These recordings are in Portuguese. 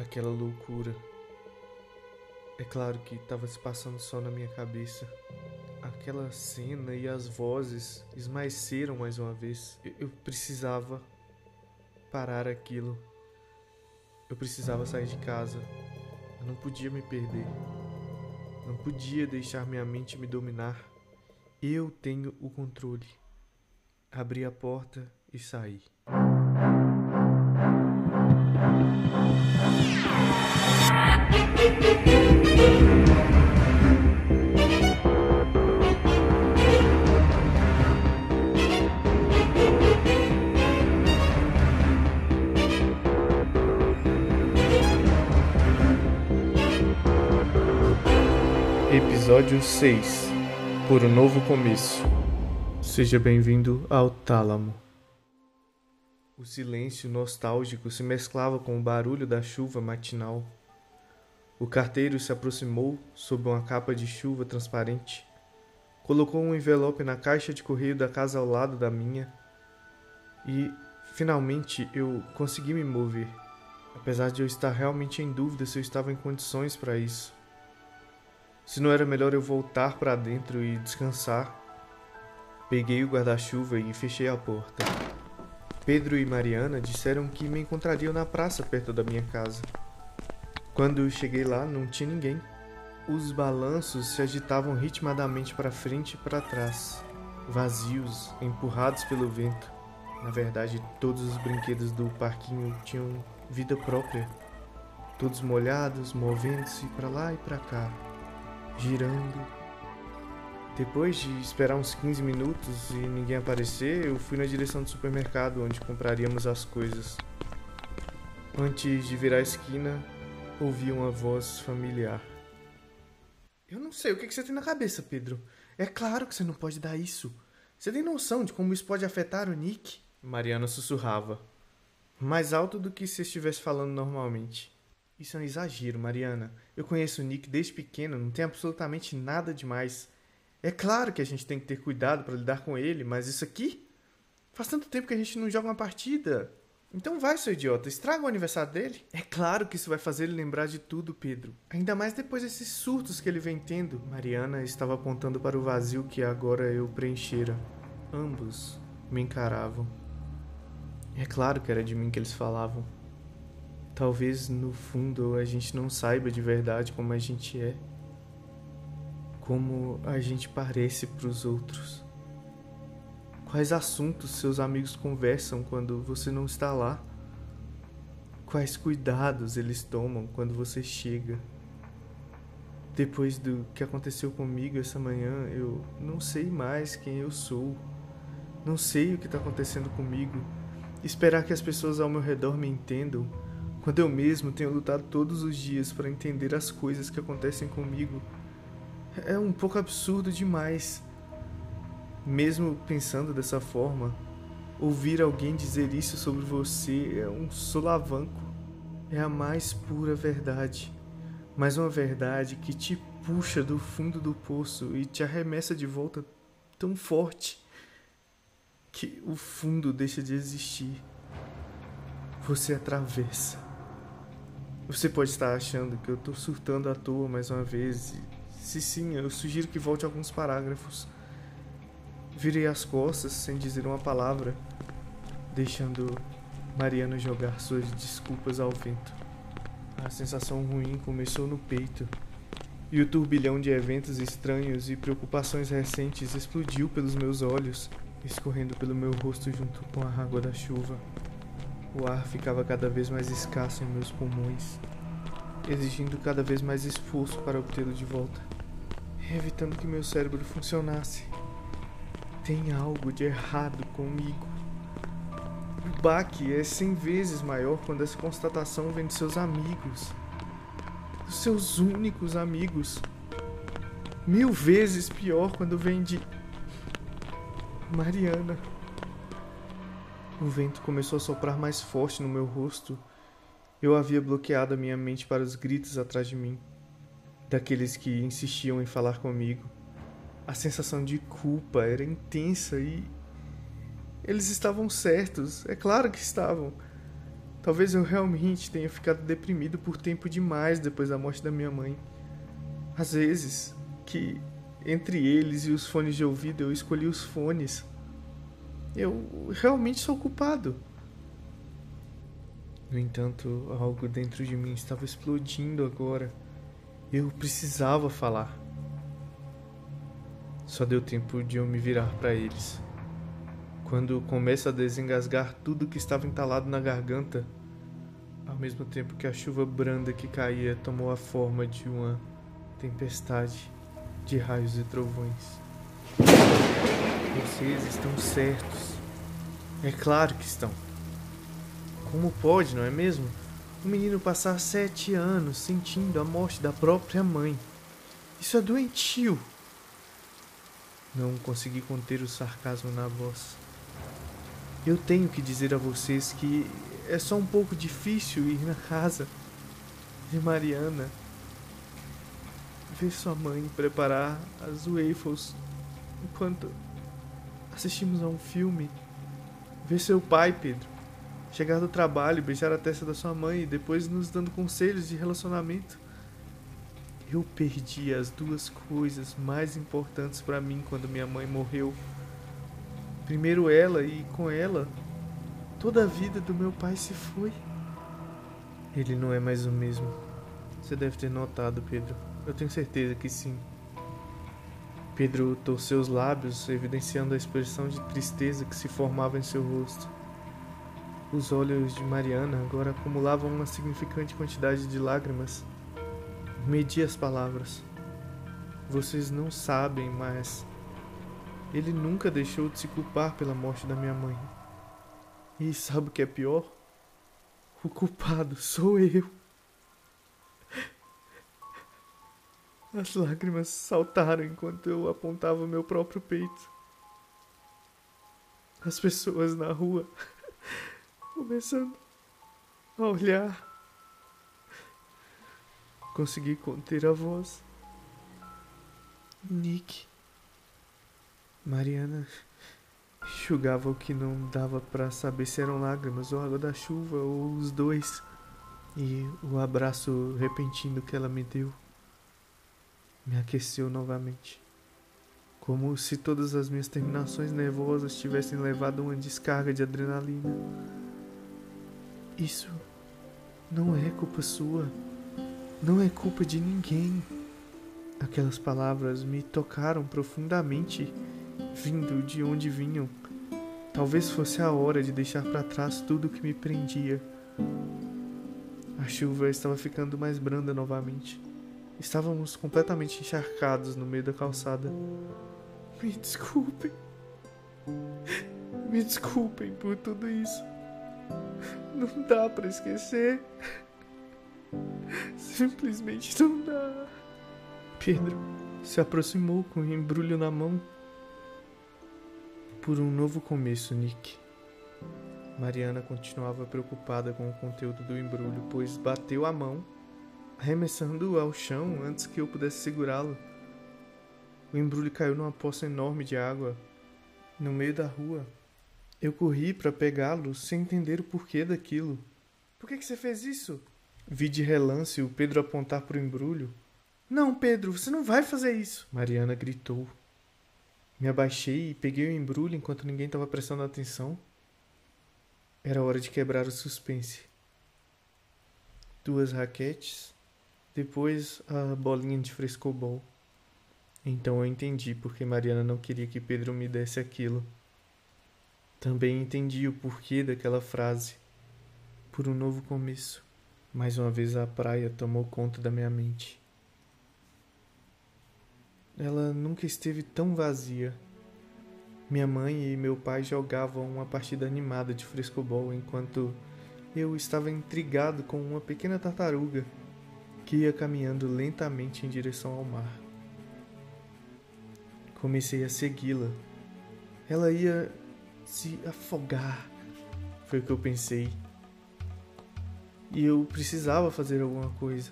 Aquela loucura. É claro que estava se passando só na minha cabeça. Aquela cena e as vozes esmaeceram mais uma vez. Eu precisava parar aquilo. Eu precisava sair de casa. Eu não podia me perder. Não podia deixar minha mente me dominar. Eu tenho o controle. Abri a porta e saí. Episódio 6 Por um novo começo. Seja bem-vindo ao Tálamo. O silêncio nostálgico se mesclava com o barulho da chuva matinal. O carteiro se aproximou sob uma capa de chuva transparente. Colocou um envelope na caixa de correio da casa ao lado da minha. E, finalmente, eu consegui me mover, apesar de eu estar realmente em dúvida se eu estava em condições para isso. Se não era melhor eu voltar para dentro e descansar. Peguei o guarda-chuva e fechei a porta. Pedro e Mariana disseram que me encontrariam na praça perto da minha casa. Quando cheguei lá, não tinha ninguém. Os balanços se agitavam ritmadamente para frente e para trás, vazios, empurrados pelo vento. Na verdade, todos os brinquedos do parquinho tinham vida própria, todos molhados, movendo-se para lá e para cá girando. Depois de esperar uns 15 minutos e ninguém aparecer, eu fui na direção do supermercado onde compraríamos as coisas. Antes de virar a esquina, ouvi uma voz familiar. Eu não sei o que você tem na cabeça, Pedro. É claro que você não pode dar isso. Você tem noção de como isso pode afetar o Nick? Mariana sussurrava, mais alto do que se estivesse falando normalmente. Isso é um exagero, Mariana. Eu conheço o Nick desde pequeno, não tem absolutamente nada demais. É claro que a gente tem que ter cuidado para lidar com ele, mas isso aqui? Faz tanto tempo que a gente não joga uma partida. Então vai, seu idiota, estraga o aniversário dele. É claro que isso vai fazer ele lembrar de tudo, Pedro. Ainda mais depois desses surtos que ele vem tendo. Mariana estava apontando para o vazio que agora eu preenchera. Ambos me encaravam. É claro que era de mim que eles falavam. Talvez no fundo a gente não saiba de verdade como a gente é, como a gente parece para os outros. Quais assuntos seus amigos conversam quando você não está lá? Quais cuidados eles tomam quando você chega? Depois do que aconteceu comigo essa manhã, eu não sei mais quem eu sou. Não sei o que está acontecendo comigo. Esperar que as pessoas ao meu redor me entendam quando eu mesmo tenho lutado todos os dias para entender as coisas que acontecem comigo, é um pouco absurdo demais. Mesmo pensando dessa forma, ouvir alguém dizer isso sobre você é um solavanco. É a mais pura verdade, mas uma verdade que te puxa do fundo do poço e te arremessa de volta tão forte que o fundo deixa de existir. Você atravessa. Você pode estar achando que eu estou surtando à toa mais uma vez. Se sim, eu sugiro que volte alguns parágrafos. Virei as costas sem dizer uma palavra, deixando Mariana jogar suas desculpas ao vento. A sensação ruim começou no peito, e o turbilhão de eventos estranhos e preocupações recentes explodiu pelos meus olhos, escorrendo pelo meu rosto junto com a água da chuva. O ar ficava cada vez mais escasso em meus pulmões, exigindo cada vez mais esforço para obtê-lo de volta, evitando que meu cérebro funcionasse. Tem algo de errado comigo. O baque é cem vezes maior quando essa constatação vem de seus amigos, dos seus únicos amigos. Mil vezes pior quando vem de Mariana. O vento começou a soprar mais forte no meu rosto. Eu havia bloqueado a minha mente para os gritos atrás de mim, daqueles que insistiam em falar comigo. A sensação de culpa era intensa e. Eles estavam certos, é claro que estavam. Talvez eu realmente tenha ficado deprimido por tempo demais depois da morte da minha mãe. Às vezes, que entre eles e os fones de ouvido eu escolhi os fones. Eu realmente sou culpado. No entanto, algo dentro de mim estava explodindo agora. Eu precisava falar. Só deu tempo de eu me virar para eles. Quando começa a desengasgar tudo que estava entalado na garganta, ao mesmo tempo que a chuva branda que caía tomou a forma de uma tempestade de raios e trovões. Vocês estão certos. É claro que estão. Como pode, não é mesmo? Um menino passar sete anos sentindo a morte da própria mãe. Isso é doentio. Não consegui conter o sarcasmo na voz. Eu tenho que dizer a vocês que é só um pouco difícil ir na casa de Mariana ver sua mãe preparar as waffles enquanto assistimos a um filme. Ver seu pai, Pedro, chegar do trabalho, beijar a testa da sua mãe e depois nos dando conselhos de relacionamento. Eu perdi as duas coisas mais importantes para mim quando minha mãe morreu. Primeiro ela e com ela toda a vida do meu pai se foi. Ele não é mais o mesmo. Você deve ter notado, Pedro. Eu tenho certeza que sim. Pedro torceu os lábios, evidenciando a expressão de tristeza que se formava em seu rosto. Os olhos de Mariana agora acumulavam uma significante quantidade de lágrimas. Medi as palavras. Vocês não sabem, mas ele nunca deixou de se culpar pela morte da minha mãe. E sabe o que é pior? O culpado sou eu. As lágrimas saltaram enquanto eu apontava meu próprio peito. As pessoas na rua começando a olhar. Consegui conter a voz. Nick. Mariana enxugava o que não dava para saber se eram lágrimas ou água da chuva ou os dois. E o abraço repentino que ela me deu me aqueceu novamente. Como se todas as minhas terminações nervosas tivessem levado uma descarga de adrenalina. Isso não é culpa sua. Não é culpa de ninguém. Aquelas palavras me tocaram profundamente, vindo de onde vinham. Talvez fosse a hora de deixar para trás tudo que me prendia. A chuva estava ficando mais branda novamente. Estávamos completamente encharcados no meio da calçada. Me desculpem. Me desculpem por tudo isso. Não dá para esquecer. Simplesmente não dá. Pedro se aproximou com um embrulho na mão. Por um novo começo, Nick. Mariana continuava preocupada com o conteúdo do embrulho, pois bateu a mão, arremessando-o ao chão antes que eu pudesse segurá-lo. O embrulho caiu numa poça enorme de água, no meio da rua. Eu corri para pegá-lo sem entender o porquê daquilo. Por que, que você fez isso? Vi de relance o Pedro apontar para o embrulho. Não, Pedro, você não vai fazer isso! Mariana gritou. Me abaixei e peguei o embrulho enquanto ninguém estava prestando atenção. Era hora de quebrar o suspense. Duas raquetes, depois a bolinha de frescobol. Então eu entendi porque Mariana não queria que Pedro me desse aquilo. Também entendi o porquê daquela frase. Por um novo começo. Mais uma vez a praia tomou conta da minha mente. Ela nunca esteve tão vazia. Minha mãe e meu pai jogavam uma partida animada de frescobol enquanto eu estava intrigado com uma pequena tartaruga que ia caminhando lentamente em direção ao mar. Comecei a segui-la. Ela ia se afogar. Foi o que eu pensei. E eu precisava fazer alguma coisa.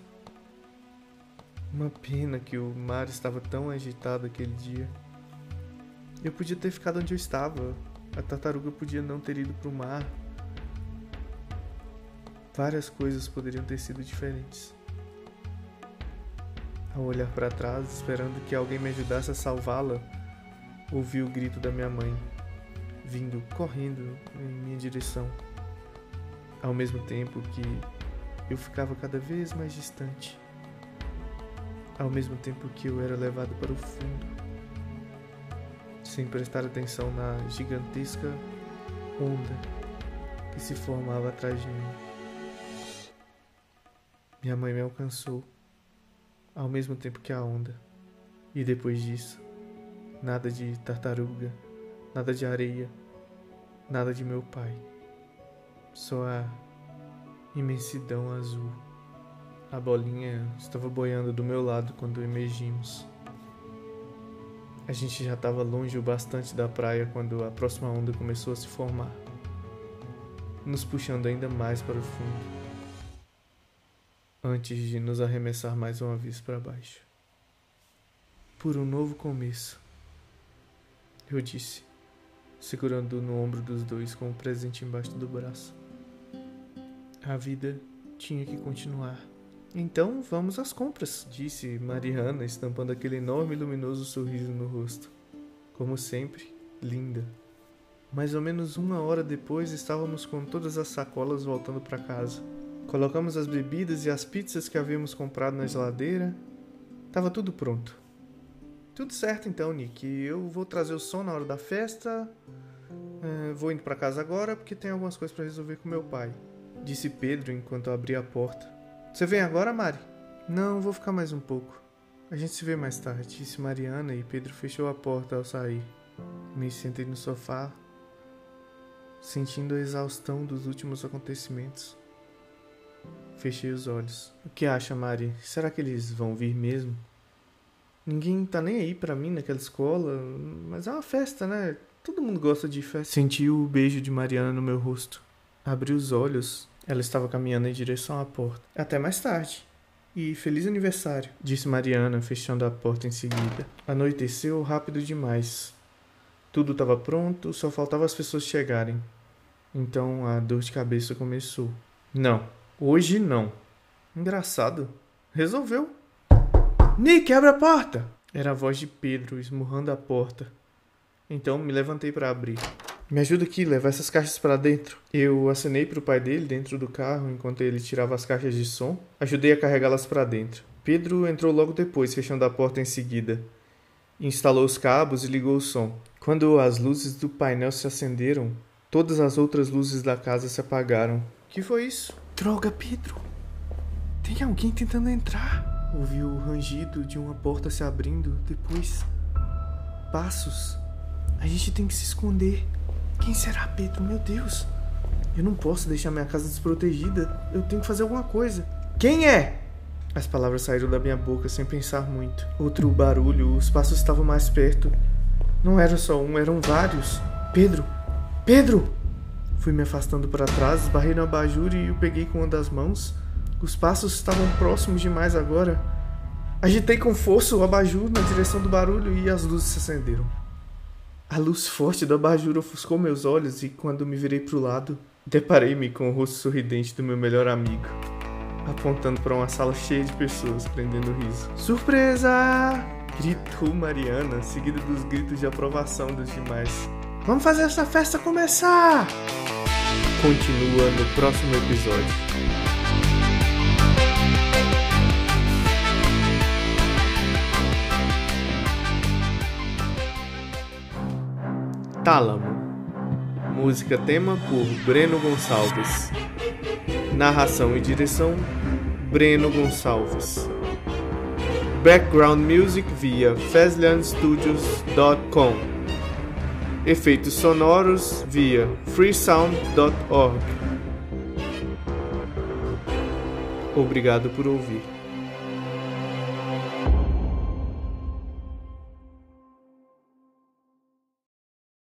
Uma pena que o mar estava tão agitado aquele dia. Eu podia ter ficado onde eu estava. A tartaruga podia não ter ido para o mar. várias coisas poderiam ter sido diferentes. Ao olhar para trás, esperando que alguém me ajudasse a salvá-la, ouvi o grito da minha mãe, vindo correndo em minha direção. Ao mesmo tempo que eu ficava cada vez mais distante. Ao mesmo tempo que eu era levado para o fundo, sem prestar atenção na gigantesca onda que se formava atrás de mim. Minha mãe me alcançou ao mesmo tempo que a onda. E depois disso, nada de tartaruga, nada de areia, nada de meu pai. Só a imensidão azul. A bolinha estava boiando do meu lado quando emergimos. A gente já estava longe o bastante da praia quando a próxima onda começou a se formar, nos puxando ainda mais para o fundo antes de nos arremessar mais uma vez para baixo. Por um novo começo, eu disse, segurando no ombro dos dois com o presente embaixo do braço. A vida tinha que continuar. Então vamos às compras, disse Mariana, estampando aquele enorme e luminoso sorriso no rosto. Como sempre, linda. Mais ou menos uma hora depois estávamos com todas as sacolas voltando para casa. Colocamos as bebidas e as pizzas que havíamos comprado na geladeira. Tava tudo pronto. Tudo certo então, Nick. Eu vou trazer o som na hora da festa. É, vou indo para casa agora porque tem algumas coisas para resolver com meu pai. Disse Pedro enquanto abria a porta. Você vem agora, Mari? Não, vou ficar mais um pouco. A gente se vê mais tarde, disse Mariana e Pedro fechou a porta ao sair. Me sentei no sofá, sentindo a exaustão dos últimos acontecimentos. Fechei os olhos. O que acha, Mari? Será que eles vão vir mesmo? Ninguém tá nem aí para mim naquela escola, mas é uma festa, né? Todo mundo gosta de festa. Senti o beijo de Mariana no meu rosto. Abri os olhos. Ela estava caminhando em direção à porta. Até mais tarde. E feliz aniversário, disse Mariana, fechando a porta em seguida. Anoiteceu rápido demais. Tudo estava pronto, só faltava as pessoas chegarem. Então a dor de cabeça começou. Não, Hoje não. Engraçado. Resolveu. Nick, abre a porta! Era a voz de Pedro esmurrando a porta. Então me levantei para abrir. Me ajuda aqui, levar essas caixas para dentro. Eu acenei para o pai dele dentro do carro enquanto ele tirava as caixas de som. Ajudei a carregá-las para dentro. Pedro entrou logo depois, fechando a porta em seguida. Instalou os cabos e ligou o som. Quando as luzes do painel se acenderam, todas as outras luzes da casa se apagaram. Que foi isso? Droga, Pedro! Tem alguém tentando entrar. Ouvi o rangido de uma porta se abrindo, depois. passos. A gente tem que se esconder. Quem será, Pedro? Meu Deus! Eu não posso deixar minha casa desprotegida. Eu tenho que fazer alguma coisa. Quem é? As palavras saíram da minha boca sem pensar muito. Outro barulho, os passos estavam mais perto. Não era só um, eram vários. Pedro! Pedro! Fui me afastando para trás, esbarrei no abajur e o peguei com uma das mãos. Os passos estavam próximos demais agora. Agitei com força o abajur na direção do barulho e as luzes se acenderam. A luz forte do abajur ofuscou meus olhos e, quando me virei para o lado, deparei-me com o rosto sorridente do meu melhor amigo, apontando para uma sala cheia de pessoas, prendendo o riso. Surpresa! gritou Mariana, seguida dos gritos de aprovação dos demais. Vamos fazer essa festa começar! continua no próximo episódio. Tálamo. Música tema por Breno Gonçalves. Narração e direção Breno Gonçalves. Background music via FazlianStudios.com efeitos sonoros via freesound.org. Obrigado por ouvir.